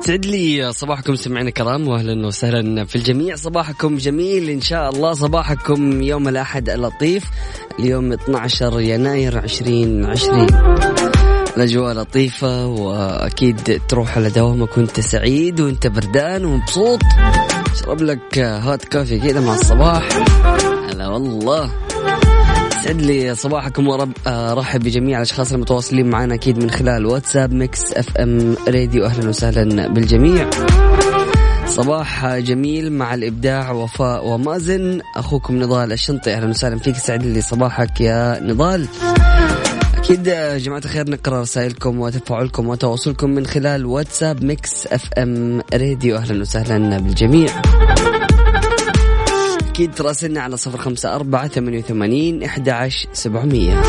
سعد لي صباحكم سمعنا الكرام واهلا وسهلا في الجميع. صباحكم جميل إن شاء الله صباحكم يوم الأحد اللطيف اليوم 12 يناير 2020 الأجواء لطيفة وأكيد تروح على دوامك وأنت سعيد وأنت بردان ومبسوط. أشرب لك hot coffee كذا مع الصباح. هلا والله. يسعد لي صباحكم ورب آه، رحب بجميع الأشخاص المتواصلين معنا أكيد من خلال واتساب ميكس إف إم راديو. أهلا وسهلا بالجميع. صباح جميل مع الإبداع وفاء ومازن. أخوكم نضال الشنطي أهلا وسهلا فيك. سعد لي صباحك يا نضال. أكيد يا جماعة الخير نقرأ رسائلكم وتفاعلكم وتواصلكم من خلال واتساب ميكس إف إم راديو. أهلا وسهلا بالجميع. أكيد تراسلنا على صفر خمسة أربعة ثمانية وثمانين إحدى عشر سبعمية.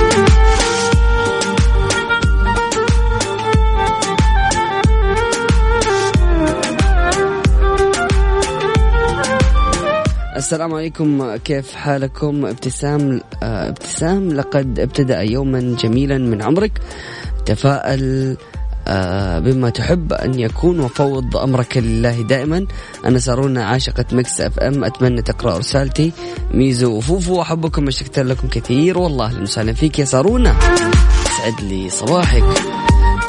السلام عليكم. كيف حالكم؟ ابتسام آه، ابتسام لقد ابتدأ يوما جميلا من عمرك. تفائل آه، بما تحب أن يكون وفوض أمرك لله دائما أنا سارونا عاشقة ميكس أف أم أتمنى تقرأ رسالتي. ميزو وفوفو أحبكم أشتقت لكم كثير والله أهلا وسهلا فيك يا سارونا سعد لي صباحك.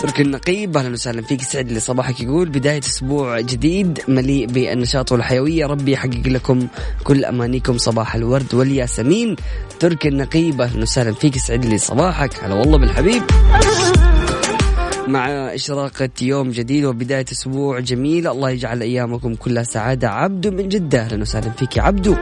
ترك النقيب أهلا وسهلا فيك سعد لي صباحك. يقول بداية أسبوع جديد مليء بالنشاط والحيوية ربي يحقق لكم كل أمانيكم صباح الورد والياسمين. ترك النقيب أهلا وسهلا فيك سعد لي صباحك. هلا والله بالحبيب. مع إشراقة يوم جديد وبداية أسبوع جميل. الله يجعل أيامكم كلها سعادة. عبدو من جدة. أهلا وسهلا فيك يا عبدو.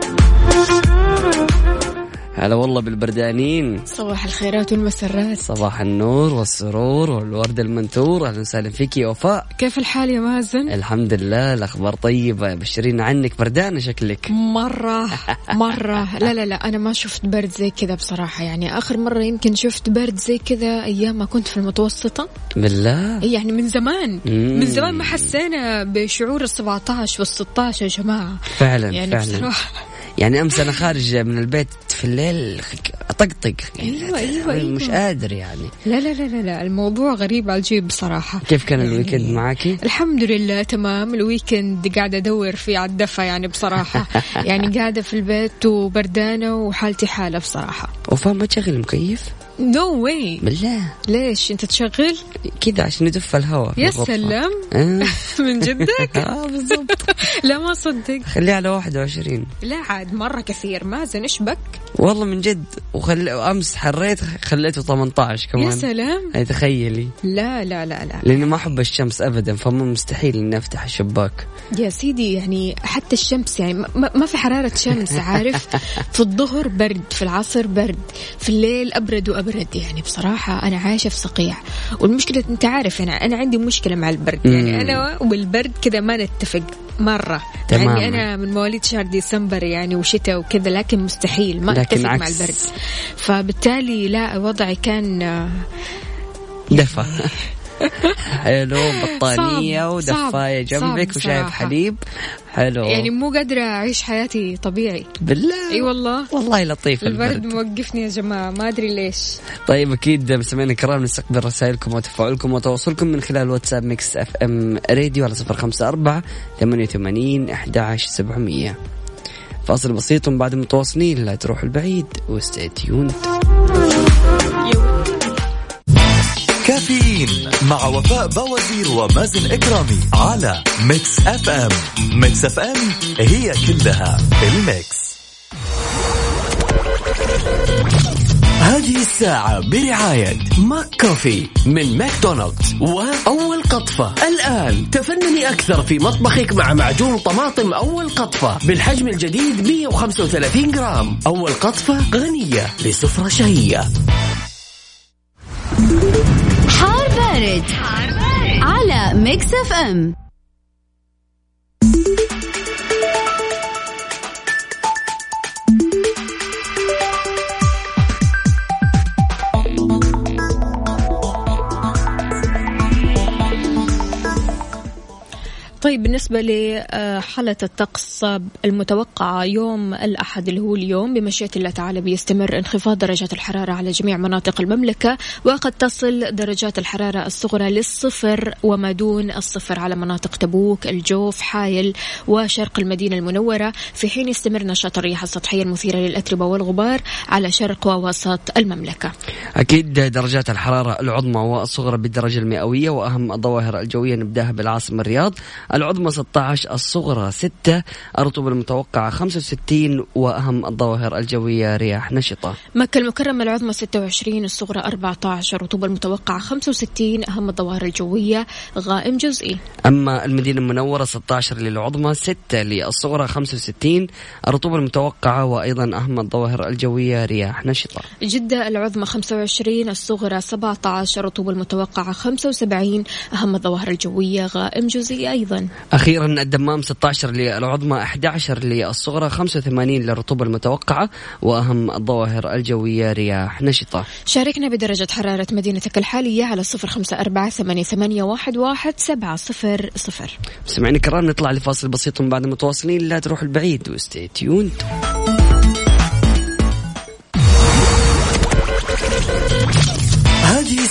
هلا والله بالبردانين. صباح الخيرات والمسرات صباح النور والسرور والورد المنثور. أهلا وسهلا فيك يا وفاء. كيف الحال يا مازن؟ الحمد لله الأخبار طيبة بشرينا عنك بردانة شكلك. مرة مرة. لا لا لا أنا ما شفت برد زي كذا بصراحة. يعني آخر مرة يمكن شفت برد زي كذا أيام ما كنت في المتوسطة. بالله؟ يعني من زمان. مم. من زمان ما حسينا بشعور ال 17 وال 16 يا جماعة. فعلا يعني فعلا. بصراحة. يعني أمس أنا خارج من البيت في الليل أطقطق يعني أيوة، أيوة، أيوة. مش قادر يعني لا لا لا لا, الموضوع غريب على الجيب بصراحة كيف كان يعني ال weekend معاكي؟ الحمد لله تمام ال weekend قاعدة أدور فيه على الدفا يعني بصراحة يعني قاعدة في البيت وبردانة وحالتي حالة بصراحة وفاء ما تشغل المكيف؟ نو no واي بالله. ليش؟ أنت تشغل؟ كذا عشان يدف الهواء يا. سلام. آه. من جدك؟ آه بالضبط. لا ما صدق. خليها على 21 لا عاد مرة كثير. مازن إيش بك؟ والله من جد وخل... أمس حريت خليته 18 كمان. يا سلام. هاي تخيلي. لا لا لا لا. لأني ما أحب الشمس ابدا فمو مستحيل إني أفتح الشباك. يا سيدي يعني حتى الشمس يعني ما, ما في حرارة شمس عارف؟ في الظهر برد في العصر برد في الليل أبرد وأبرد يعني بصراحة أنا عايشة في صقيع والمشكلة أنت عارف أنا أنا عندي مشكلة مع البرد يعني مم. أنا والبرد كذا ما نتفق مرة تماماً. يعني أنا من مواليد شهر ديسمبر يعني وشتاء وكذا لكن مستحيل ما لكن أتفق مع عكس. البرد فبالتالي لا وضعي كان آه، دفى حلو بطانية ودفاية جنبك وشايب. حليب. حلو. يعني مو قادرة أعيش حياتي طبيعي. بالله. إي والله. والله لطيف البرد البرد. موقفني يا جماعة ما أدري ليش. طيب أكيد مستمعينا الكرام نستقبل رسائلكم وتفاعلكم وتواصلكم من خلال واتساب Mix FM Radio على صفر خمسة أربعة ثمانية وثمانين أحد عشر سبعمية. فاصل بسيط بعد متواصلين لا تروحوا بعيد و stay tuned كافيين مع وفاء بوازير ومازن إكرامي على Mix FM. Mix FM هي كلها ال mix. هذه الساعة برعاية ماك كوفي من ماكدونالدز وأول قطفة. الآن تفنني أكثر في مطبخك مع معجون طماطم أول قطفة بالحجم الجديد 135 جرام. أول قطفة غنية لسفرة شهية. على Mix FM. طيب بالنسبة لحالة الطقس المتوقعة يوم الأحد اللي هو اليوم بمشيئة الله تعالى بيستمر انخفاض درجات الحرارة على جميع مناطق المملكة وقد تصل درجات الحرارة الصغرى للصفر وما دون الصفر على مناطق تبوك الجوف حايل وشرق المدينة المنورة. في حين يستمر نشاط الرياح السطحية المثيرة للأتربة والغبار على شرق ووسط المملكة. أكيد درجات الحرارة العظمى والصغرى بالدرجة المئوية وأهم الظواهر الجوية نبدأها بالعاصمة الرياض. العظمى 16 الصغرى 6 الرطوبة المتوقعة 65 وأهم الظواهر الجوية رياح نشطة. مكة المكرمة العظمى 26 الصغرى 14 الرطوبة المتوقعة 65 أهم الظواهر الجوية غائم جزئي أما المدينة المنورة 16 للعظمى 6 للصغرى 65 الرطوبة المتوقعة وأيضا أهم الظواهر الجوية رياح نشطة. جدة العظمى 25 الصغرى 17 الرطوبة المتوقعة 75 أهم الظواهر الجوية غائم جزئي أيضا. أخيرا الدمام 16 للعظمى 11 للصغرى 85 للرطوبة المتوقعة وأهم الظواهر الجوية رياح نشطة. شاركنا بدرجة حرارة مدينتك الحالية على صفر خمسة أربعة ثمانية, ثمانية واحد, واحد سبعة صفر نطلع لفاصل بسيط من بعد متواصلين لا تروحوا بعيد و stay tuned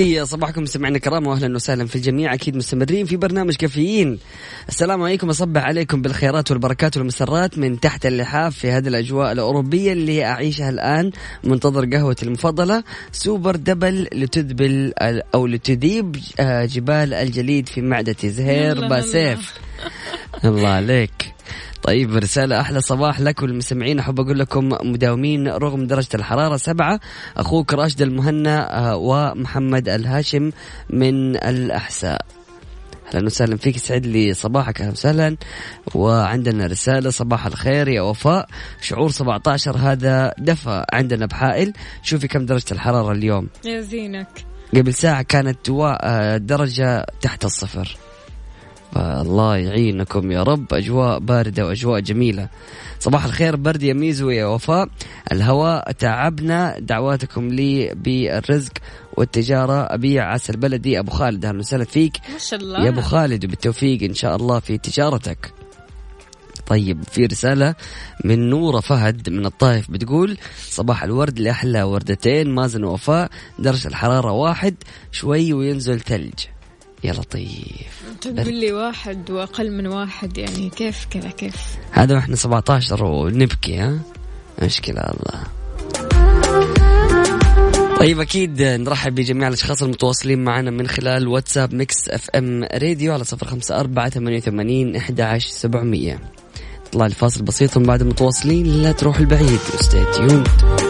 لي صباحكم مستمعينا الكرام واهلا وسهلا في الجميع. أكيد مستمرين في برنامج كافيين. السلام عليكم اصبح عليكم بالخيرات والبركات والمسرات من تحت اللحاف في هذه الأجواء الأوروبية اللي أعيشها الآن منتظر قهوتي المفضلة super double لتذبل أو لتذيب آه، جبال الجليد في معدتي زهير باسيف. الله عليك. طيب رسالة أحلى صباح لك والمستمعين أحب أقول لكم مداومين رغم درجة الحرارة سبعة. أخوك راشد المهنا آه، ومحمد الهاشم من الأحساء. أهلا وسهلا فيك يسعد لي صباحك. أهلا وسهلا. وعندنا رسالة صباح الخير يا وفاء. شعور 17 هذا دفى عندنا بحائل. شوفي كم درجة الحرارة اليوم. يا زينك. قبل ساعة كانت آه، درجة تحت الصفر. الله يعينكم يا رب. أجواء باردة وأجواء جميلة. صباح الخير برد يا ميزو يا وفاء الهواء تعبنا. دعواتكم لي بالرزق والتجارة. ابيع عسل بلدي أبو خالد أهلا وسهلا فيك. ما شاء الله. يا أبو خالد وبالتوفيق إن شاء الله في تجارتك. طيب في رسالة من نورة فهد من الطائف بتقول صباح الورد لأحلى وردتين مازن ووفاء درجة الحرارة واحد شوي وينزل ثلج. يا لطيف. تقول لي واحد وأقل من واحد يعني كيف كذا كيف؟ هذا إحنا 17 ونبكي ها؟ مشكلة الله. طيب أكيد نرحب بجميع الأشخاص المتواصلين معنا من خلال واتساب Mix FM Radio على صفر خمسة أربعة ثمانية وثمانين أحد عشر سبعمية. نطلع لفاصل بسيط من بعد المتواصلين لا تروحوا بعيد. Stay tuned.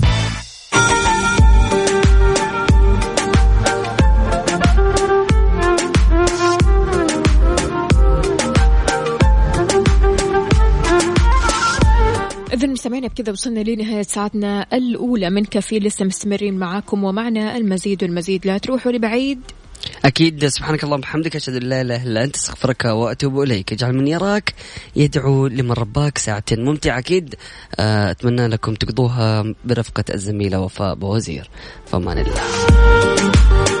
مستمعينا بكذا وصلنا لنهاية ساعتنا الأولى من كفيل لسه مستمرين معاكم ومعنا المزيد والمزيد. لا تروحوا لبعيد. أكيد سبحانك اللهم وبحمدك أشهد أن لا إله إلا أنت أستغفرك وأتوب إليك. اجعل من يراك يدعو لمن رباك ساعة ممتعة أكيد. آه، أتمنى لكم تقضوها برفقة الزميلة وفاء بوزير. فمان الله.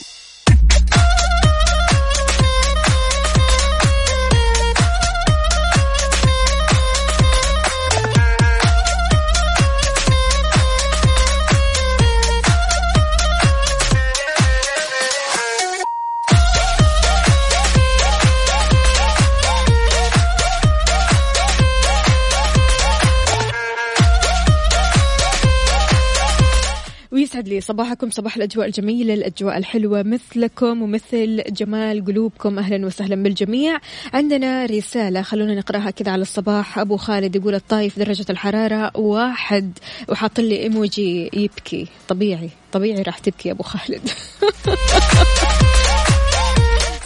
لي صباحكم صباح الأجواء الجميلة الأجواء الحلوة مثلكم ومثل جمال قلوبكم. أهلا وسهلا بالجميع. عندنا رسالة خلونا نقرأها كذا على الصباح. أبو خالد يقول الطايف درجة الحرارة واحد. وحاط لي إيموجي يبكي. طبيعي طبيعي راح تبكي يا أبو خالد.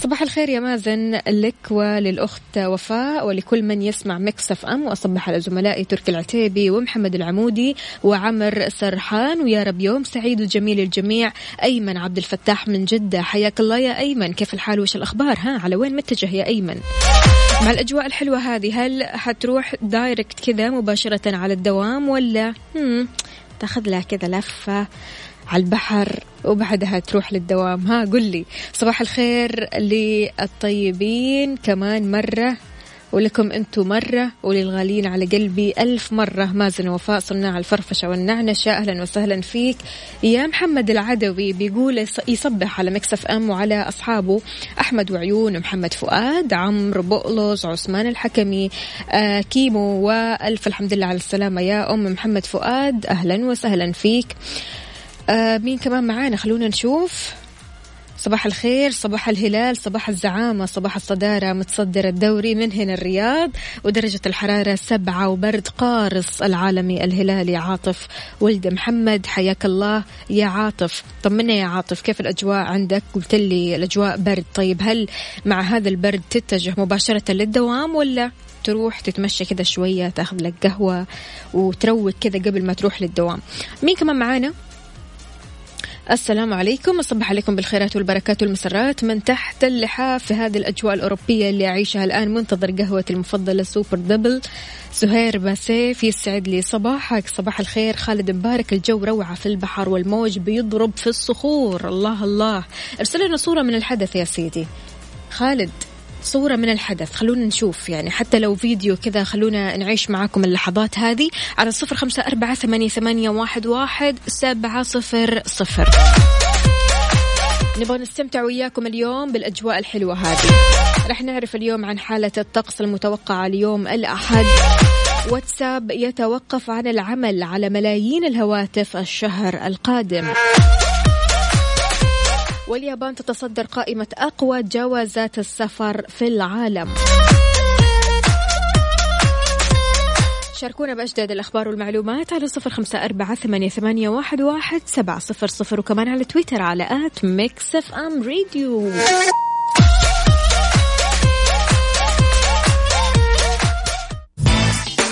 صباح الخير يا مازن لك وللأخت وفاء ولكل من يسمع Mix FM وأصبح على زملائي تركي العتيبي ومحمد العمودي وعمر سرحان ويا رب يوم سعيد وجميل الجميع أيمن عبد الفتاح من جدة حياك الله يا أيمن. كيف الحال؟ وش الأخبار؟ ها على وين متجه يا أيمن؟ مع الأجواء الحلوة هذه هل حتروح دايركت كذا مباشرة على الدوام ولا؟ تاخذ لها كذا لفة. على البحر وبعدها تروح للدوام. ها قل لي. صباح الخير للطيبين. كمان مرة ولكم أنتم مرة وللغالين على قلبي ألف مرة. مازن وفاء صناع الفرفشة والنعنشة. أهلا وسهلا فيك. يا محمد العدوي بيقول يص- يصبح على مكسف أم وعلى أصحابه أحمد وعيون محمد فؤاد عمرو بقلص عثمان الحكمي آه كيمو وألف الحمد لله على السلامة. يا أم محمد فؤاد أهلا وسهلا فيك. آه مين كمان معانا؟ خلونا نشوف. صباح الخير صباح الهلال صباح الزعامة صباح الصدارة متصدر الدوري من هنا الرياض ودرجة الحرارة سبعة وبرد قارص العالمي الهلالي عاطف ولد محمد. حياك الله يا عاطف. طمنا يا عاطف كيف الأجواء عندك؟ قلت لي الأجواء برد. طيب هل مع هذا البرد تتجه مباشرة للدوام ولا تروح تتمشى كذا شوية تاخذ لك قهوة وتروق كذا قبل ما تروح للدوام؟ مين كمان معانا؟ السلام عليكم. أصبح عليكم بالخيرات والبركات والمسرات. من تحت اللحاف في هذه الأجواء الأوروبية اللي أعيشها الآن منتظر قهوتي المفضلة super double سهير باسيف يسعد لي صباحك. صباح الخير. خالد مبارك. الجو روعة في البحر والموج بيضرب في الصخور. الله الله. ارسل لنا صورة من الحدث يا سيدي. خالد. صورة من الحدث. خلونا نشوف يعني حتى لو فيديو كذا خلونا نعيش معاكم اللحظات هذه على صفر خمسة أربعة ثمانية, ثمانية واحد, واحد سبعة صفر صفر. نبغى نستمتع وياكم اليوم بالأجواء الحلوة هذه. رح نعرف اليوم عن حالة الطقس المتوقعة اليوم الأحد. واتساب يتوقف عن العمل على ملايين الهواتف الشهر القادم. واليابان تتصدر قائمة أقوى جوازات السفر في العالم. شاركونا بأجدد الأخبار والمعلومات على صفر خمسة أربعة ثمانية, واحد, سبعة صفر صفر وكمان على تويتر على at Mix FM Radio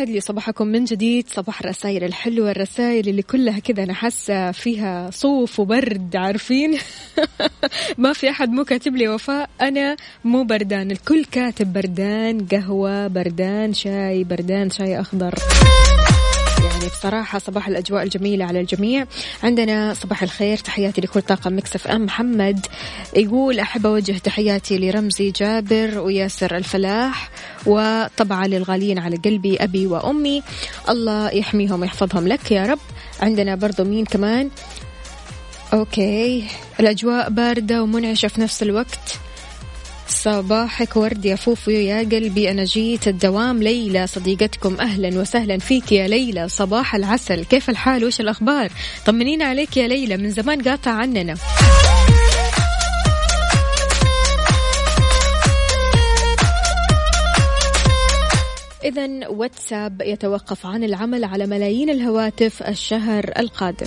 ويسعد لي صباحكم من جديد صباح الرسائل الحلوة الرسائل اللي كلها كذا أنا حاسة فيها صوف وبرد عارفين؟ ما في أحد مو كاتب لي وفاء أنا مو بردان الكل كاتب بردان قهوة بردان شاي بردان شاي أخضر. يعني بصراحة صباح الأجواء الجميلة على الجميع. عندنا صباح الخير تحياتي لكل طاقم مكسف أم. محمد يقول أحب أوجه تحياتي لرمزي جابر وياسر الفلاح وطبعا للغاليين على قلبي أبي وأمي. الله يحميهم ويحفظهم لك يا رب. عندنا برضو مين كمان؟ Okay. الأجواء باردة ومنعشة في نفس الوقت. صباحك ورد يا فوفو يا قلبي. أنا جيت الدوام. ليلى صديقتكم أهلا وسهلا فيك يا ليلى. صباح العسل. كيف الحال؟ وش الأخبار؟ طمنينا عليك يا ليلى. من زمان قاطعة عننا. إذا واتساب يتوقف عن العمل على ملايين الهواتف الشهر القادم.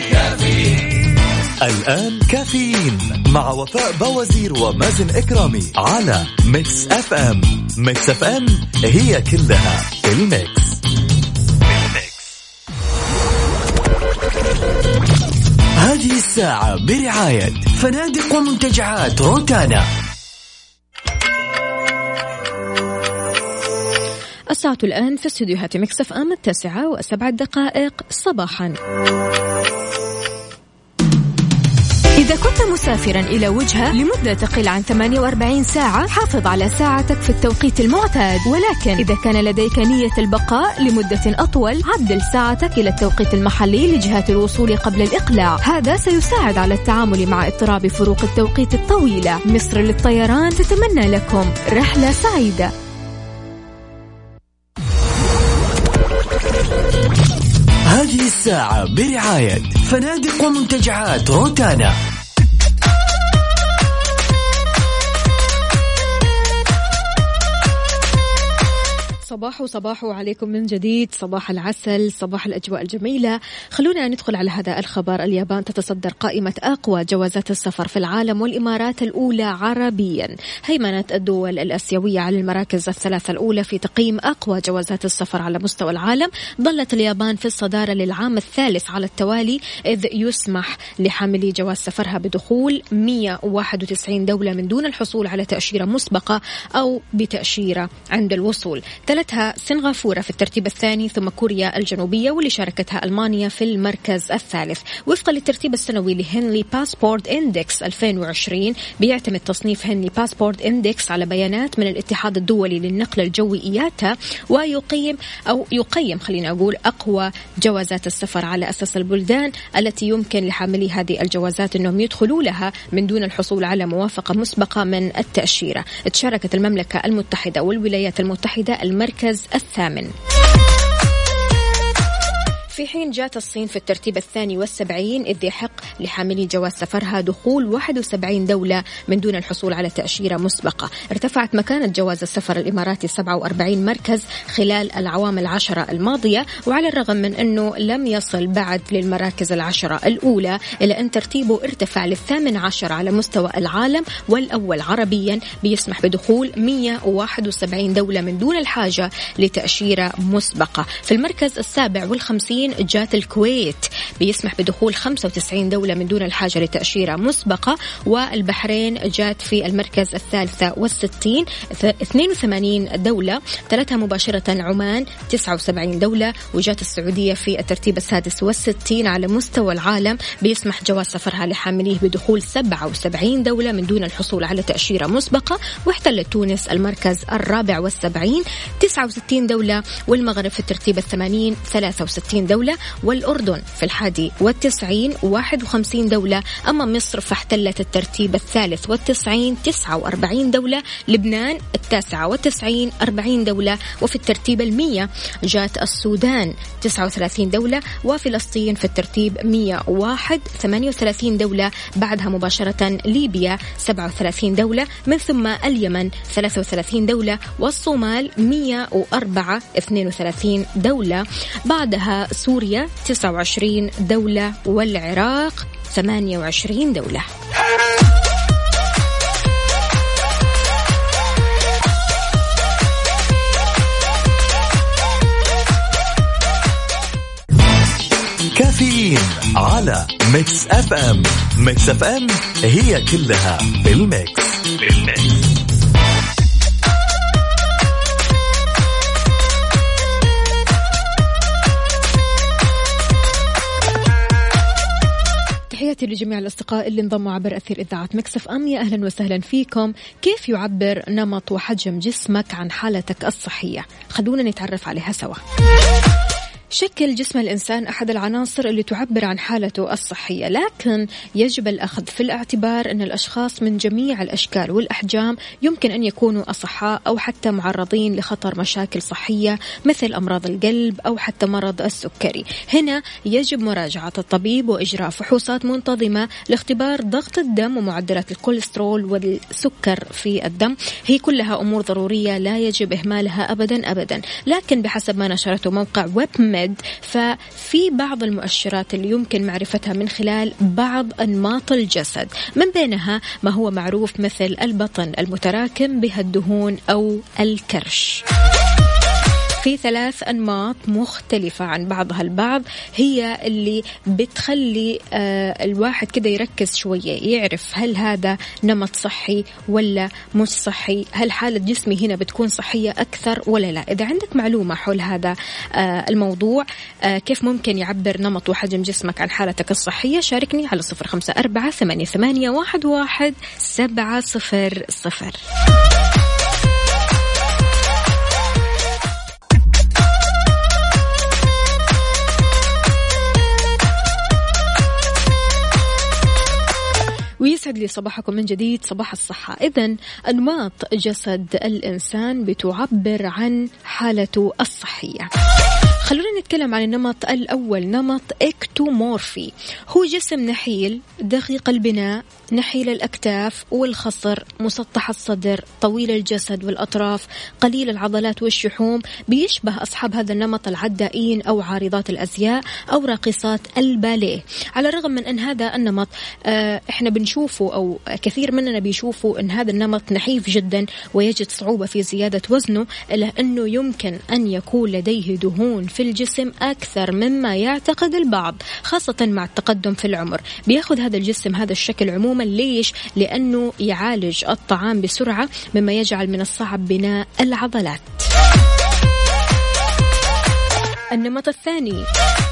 الآن كافيين مع وفاء بوازير ومازن إكرامي على Mix FM Mix FM it's all in the mix. هذه الساعة برعاية فنادق ومنتجعات روتانا. الساعة الآن في استديوهات Mix FM التاسعة وسبع دقائق صباحا. إذا كنت مسافرا إلى وجهة لمدة تقل عن 48 ساعة حافظ على ساعتك في التوقيت المعتاد. ولكن إذا كان لديك نية البقاء لمدة أطول عدل ساعتك إلى التوقيت المحلي لجهات الوصول قبل الإقلاع. هذا سيساعد على التعامل مع اضطراب فروق التوقيت الطويلة. مصر للطيران تتمنى لكم رحلة سعيدة. الساعة برعاية فنادق ومنتجعات روتانا. صباح صباح عليكم من جديد. صباح العسل صباح الأجواء الجميلة. خلونا ندخل على هذا الخبر. اليابان تتصدر قائمة أقوى جوازات السفر في العالم والإمارات الأولى عربيا. هيمنة الدول الأسيوية على المراكز الثلاثة الأولى في تقييم أقوى جوازات السفر على مستوى العالم. ظلت اليابان في الصدارة للعام الثالث على التوالي إذ يسمح لحاملي جواز سفرها بدخول 191 دولة من دون الحصول على تأشيرة مسبقة أو بتأشيرة عند الوصول. تلتها سنغافورة في الترتيب الثاني ثم كوريا الجنوبية واللي شاركتها ألمانيا في المركز الثالث. وفقا للترتيب السنوي ل Henley Passport Index 2020 بيعتمد تصنيف Henley Passport Index على بيانات من الاتحاد الدولي للنقل الجوي إياتا ويقيم أو يقيم خلينا أقول أقوى جوازات السفر على أساس البلدان التي يمكن لحاملي هذه الجوازات أنهم يدخلوا لها من دون الحصول على موافقة مسبقة من التأشيرة. تشاركت المملكة المتحدة والولايات المتحدة المركز الثامن. في حين جاءت الصين في الترتيب الثاني والسبعين إذ يحق لحاملي جواز سفرها دخول 71 دولة من دون الحصول على تأشيرة مسبقة. ارتفعت مكانة جواز السفر الإماراتي 47 مركز خلال العوام العشرة الماضية وعلى الرغم من أنه لم يصل بعد للمراكز العشرة الأولى إلا أن ترتيبه ارتفع للثامن عشر على مستوى العالم والأول عربيا بيسمح بدخول 171 دولة من دون الحاجة لتأشيرة مسبقة. في المركز السابع والخمسين جات الكويت. بيسمح بدخول 95 دولة من دون الحاجة لتأشيرة مسبقة والبحرين جات في المركز الثالثة والستين. 82 دولة تلتها مباشرة عمان 79 دولة وجات السعودية في الترتيب السادس والستين. على مستوى العالم بيسمح جواز سفرها لحامليه بدخول 77 دولة من دون الحصول على تأشيرة مسبقة واحتلت تونس المركز الرابع والسبعين. 69 دولة والمغرب في الترتيب الثمانين 63 دولة والأردن في الحادي والتسعين 51 دولة أما مصر فاحتلت الترتيب الثالث والتسعين 49 دولة لبنان التاسعة والتسعين 40 دولة وفي الترتيب المية جات السودان 39 دولة وفلسطين في الترتيب 101 38 دولة بعدها مباشرة ليبيا 37 دولة من ثم اليمن 33 دولة والصومال 104 32 دولة. بعدها سوريا 29 دولة والعراق 28 دولة. كافيين على Mix FM. Mix FM it's all in the mix. in the mix. تحياتي لجميع الأصدقاء اللي انضموا عبر أثير إذاعة Mix FM. يا أهلا وسهلا فيكم. كيف يعبر نمط وحجم جسمك عن حالتك الصحية؟ خلونا نتعرف عليها سوا. شكل جسم الإنسان أحد العناصر اللي تعبر عن حالته الصحية لكن يجب الأخذ في الاعتبار أن الأشخاص من جميع الأشكال والأحجام يمكن أن يكونوا أصحاء أو حتى معرضين لخطر مشاكل صحية مثل أمراض القلب أو حتى مرض السكري. هنا يجب مراجعة الطبيب وإجراء فحوصات منتظمة لاختبار ضغط الدم ومعدلات الكوليسترول والسكر في الدم. هي كلها أمور ضرورية لا يجب إهمالها أبدا أبدا. لكن بحسب ما نشرته موقع ويب ميد ففي بعض المؤشرات اللي يمكن معرفتها من خلال بعض أنماط الجسد من بينها ما هو معروف مثل البطن المتراكم بها الدهون أو الكرش. في ثلاث أنماط مختلفة عن بعضها البعض. هي اللي بتخلي آه الواحد كده يركز شوية يعرف هل هذا نمط صحي ولا مش صحي هل حالة جسمي هنا بتكون صحية أكثر ولا لا. إذا عندك معلومة حول هذا آه الموضوع آه كيف ممكن يعبر نمط وحجم جسمك عن حالتك الصحية؟ شاركني على صفر خمسة أربعة ثمانية, ثمانية واحد, واحد سبعة صفر صفر. ويسعد لي صباحكم من جديد صباح الصحة. إذا أنماط جسد الإنسان بتعبر عن حالته الصحية. خلونا نتكلم عن النمط الأول نمط إكتومورفي. هو جسم نحيل دقيق البناء نحيل الأكتاف والخصر مسطح الصدر طويل الجسد والأطراف قليل العضلات والشحوم بيشبه أصحاب هذا النمط العدائين أو عارضات الأزياء أو راقصات الباليه. على الرغم من أن هذا النمط آه إحنا بنشوفه أو كثير مننا بيشوفوا أن هذا النمط نحيف جدا ويجد صعوبة في زيادة وزنه إلا أنه يمكن أن يكون لديه دهون في الجسم أكثر مما يعتقد البعض خاصة مع التقدم في العمر بيأخذ هذا الجسم هذا الشكل عموما ليش؟ لأنه يعالج الطعام بسرعة مما يجعل من الصعب بناء العضلات النمط الثاني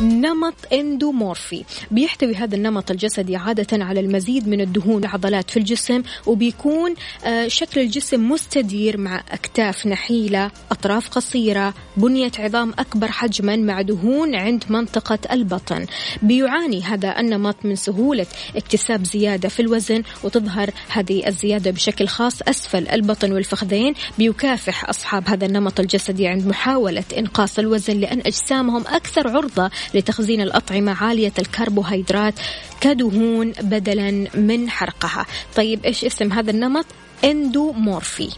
نمط إندومورفي. بيحتوي هذا النمط الجسدي عادة على المزيد من الدهون العضلات في الجسم وبيكون آه، شكل الجسم مستدير مع أكتاف نحيلة أطراف قصيرة بنية عظام أكبر حجما مع دهون عند منطقة البطن. بيعاني هذا النمط من سهولة اكتساب زيادة في الوزن وتظهر هذه الزيادة بشكل خاص أسفل البطن والفخذين. بيكافح أصحاب هذا النمط الجسدي عند محاولة إنقاص الوزن لأن أجسام أجسامهم أكثر عرضة لتخزين الأطعمة عالية الكربوهيدرات كدهون بدلا من حرقها. طيب إيش اسم هذا النمط؟ إندومورفي.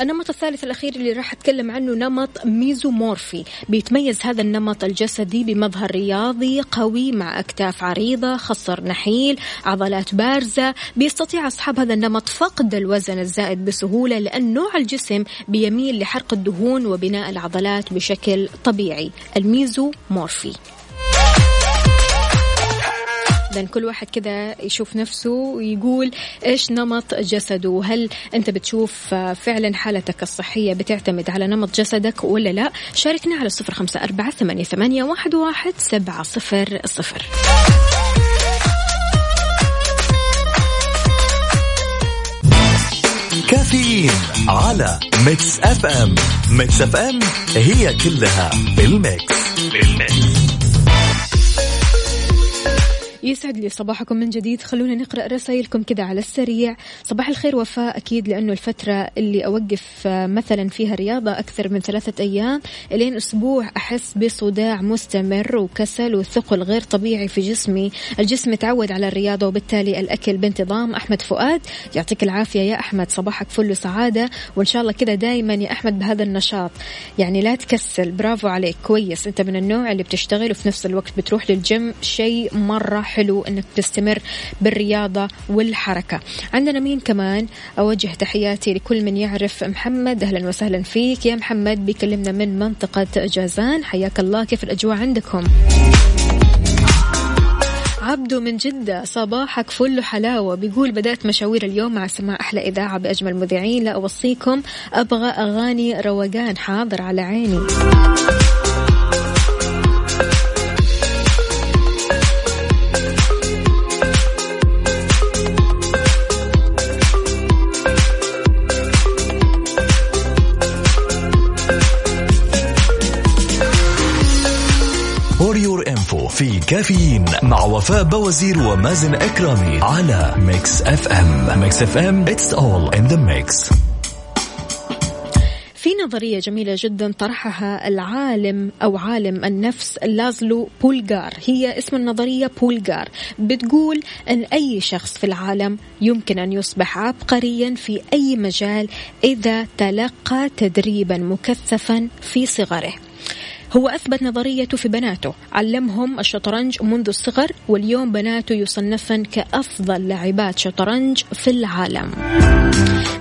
النمط الثالث الأخير اللي راح أتكلم عنه نمط ميزومورفي. بيتميز هذا النمط الجسدي بمظهر رياضي قوي مع أكتاف عريضة خصر نحيل عضلات بارزة. بيستطيع أصحاب هذا النمط فقد الوزن الزائد بسهولة لأن نوع الجسم بيميل لحرق الدهون وبناء العضلات بشكل طبيعي. الميزومورفي. إذا كل واحد كذا يشوف نفسه ويقول إيش نمط جسده. وهل أنت بتشوف فعلا حالتك الصحية بتعتمد على نمط جسدك ولا لا؟ شاركنا على صفر خمسة أربعة ثمانية, ثمانية واحد, واحد سبعة صفر صفر. كافيين على Mix FM. Mix FM it's all in the mix. in the mix. يسعد لي صباحكم من جديد. خلونا نقرأ رسائلكم كذا على السريع. صباح الخير وفاء أكيد لأنه الفترة اللي أوقف آه، مثلا فيها رياضة أكثر من ثلاثة أيام إلين أسبوع أحس بصداع مستمر وكسل وثقل غير طبيعي في جسمي. الجسم تعود على الرياضة وبالتالي الأكل بانتظام. أحمد فؤاد يعطيك العافية يا أحمد صباحك فل وسعادة. وإن شاء الله كذا دائما يا أحمد بهذا النشاط. يعني لا تكسل برافو عليك كويس. أنت من النوع اللي بتشتغل وفي نفس الوقت بتروح للجيم شيء مرة حلو. إنك تستمر بالرياضة والحركة. عندنا مين كمان؟ أوجه تحياتي لكل من يعرف محمد. أهلا وسهلا فيك يا محمد. بيكلمنا من منطقة جازان. حياك الله. كيف الأجواء عندكم؟ عبدو من جدة. صباحك فل حلاوة بيقول بدأت مشاوير اليوم مع سماع أحلى إذاعة بأجمل مذيعين. لا أوصيكم. أبغى أغاني روقان. حاضر على عيني. كافيين مع وفاء بوازير ومازن إكرامي على Mix FM Mix FM it's all in the mix. في نظرية جميلة جدا طرحها العالم أو عالم النفس لازلو بولغار. هي اسم النظرية بولغار. بتقول أن أي شخص في العالم يمكن أن يصبح عبقريا في أي مجال إذا تلقى تدريبا مكثفا في صغره. هو أثبت نظريته في بناته. علمهم الشطرنج منذ الصغر واليوم بناته يصنفن كأفضل لاعبات شطرنج في العالم.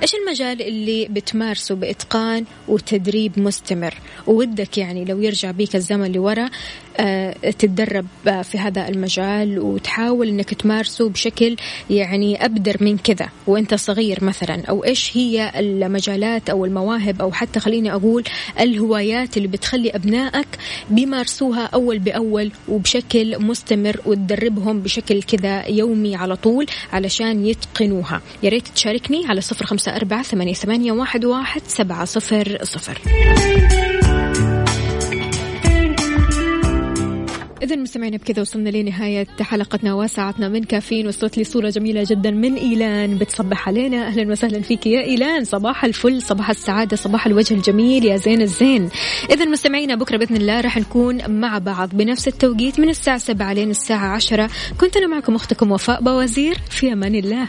إيش المجال اللي بتمارسه بإتقان وتدريب مستمر؟ وودك يعني لو يرجع بيك الزمن لورا تتدرب آه، في هذا المجال وتحاول إنك تمارسه بشكل يعني أبدر من كذا. وأنت صغير مثلا أو إيش هي المجالات أو المواهب أو حتى خليني أقول الهوايات اللي بتخلي أبنائك بيمارسوها أول بأول وبشكل مستمر وتدربهم بشكل كذا يومي على طول علشان يتقنوها. يا ريت تشاركني على صفر خمسة أربعة ثمانية واحد سبعة صفر صفر. إذا مستمعينا بكذا وصلنا لنهاية حلقتنا وساعتنا من كافيين. وصلت لي صورة جميلة جدا من إيلان. بتصبح علينا. أهلا وسهلا فيك يا إيلان. صباح الفل صباح السعادة صباح الوجه الجميل يا زين الزين. إذا مستمعينا بكرة بإذن الله راح نكون مع بعض بنفس التوقيت من الساعة 7 لين الساعة 10 كنت أنا معكم أختكم وفاء بوازير. في أمان الله.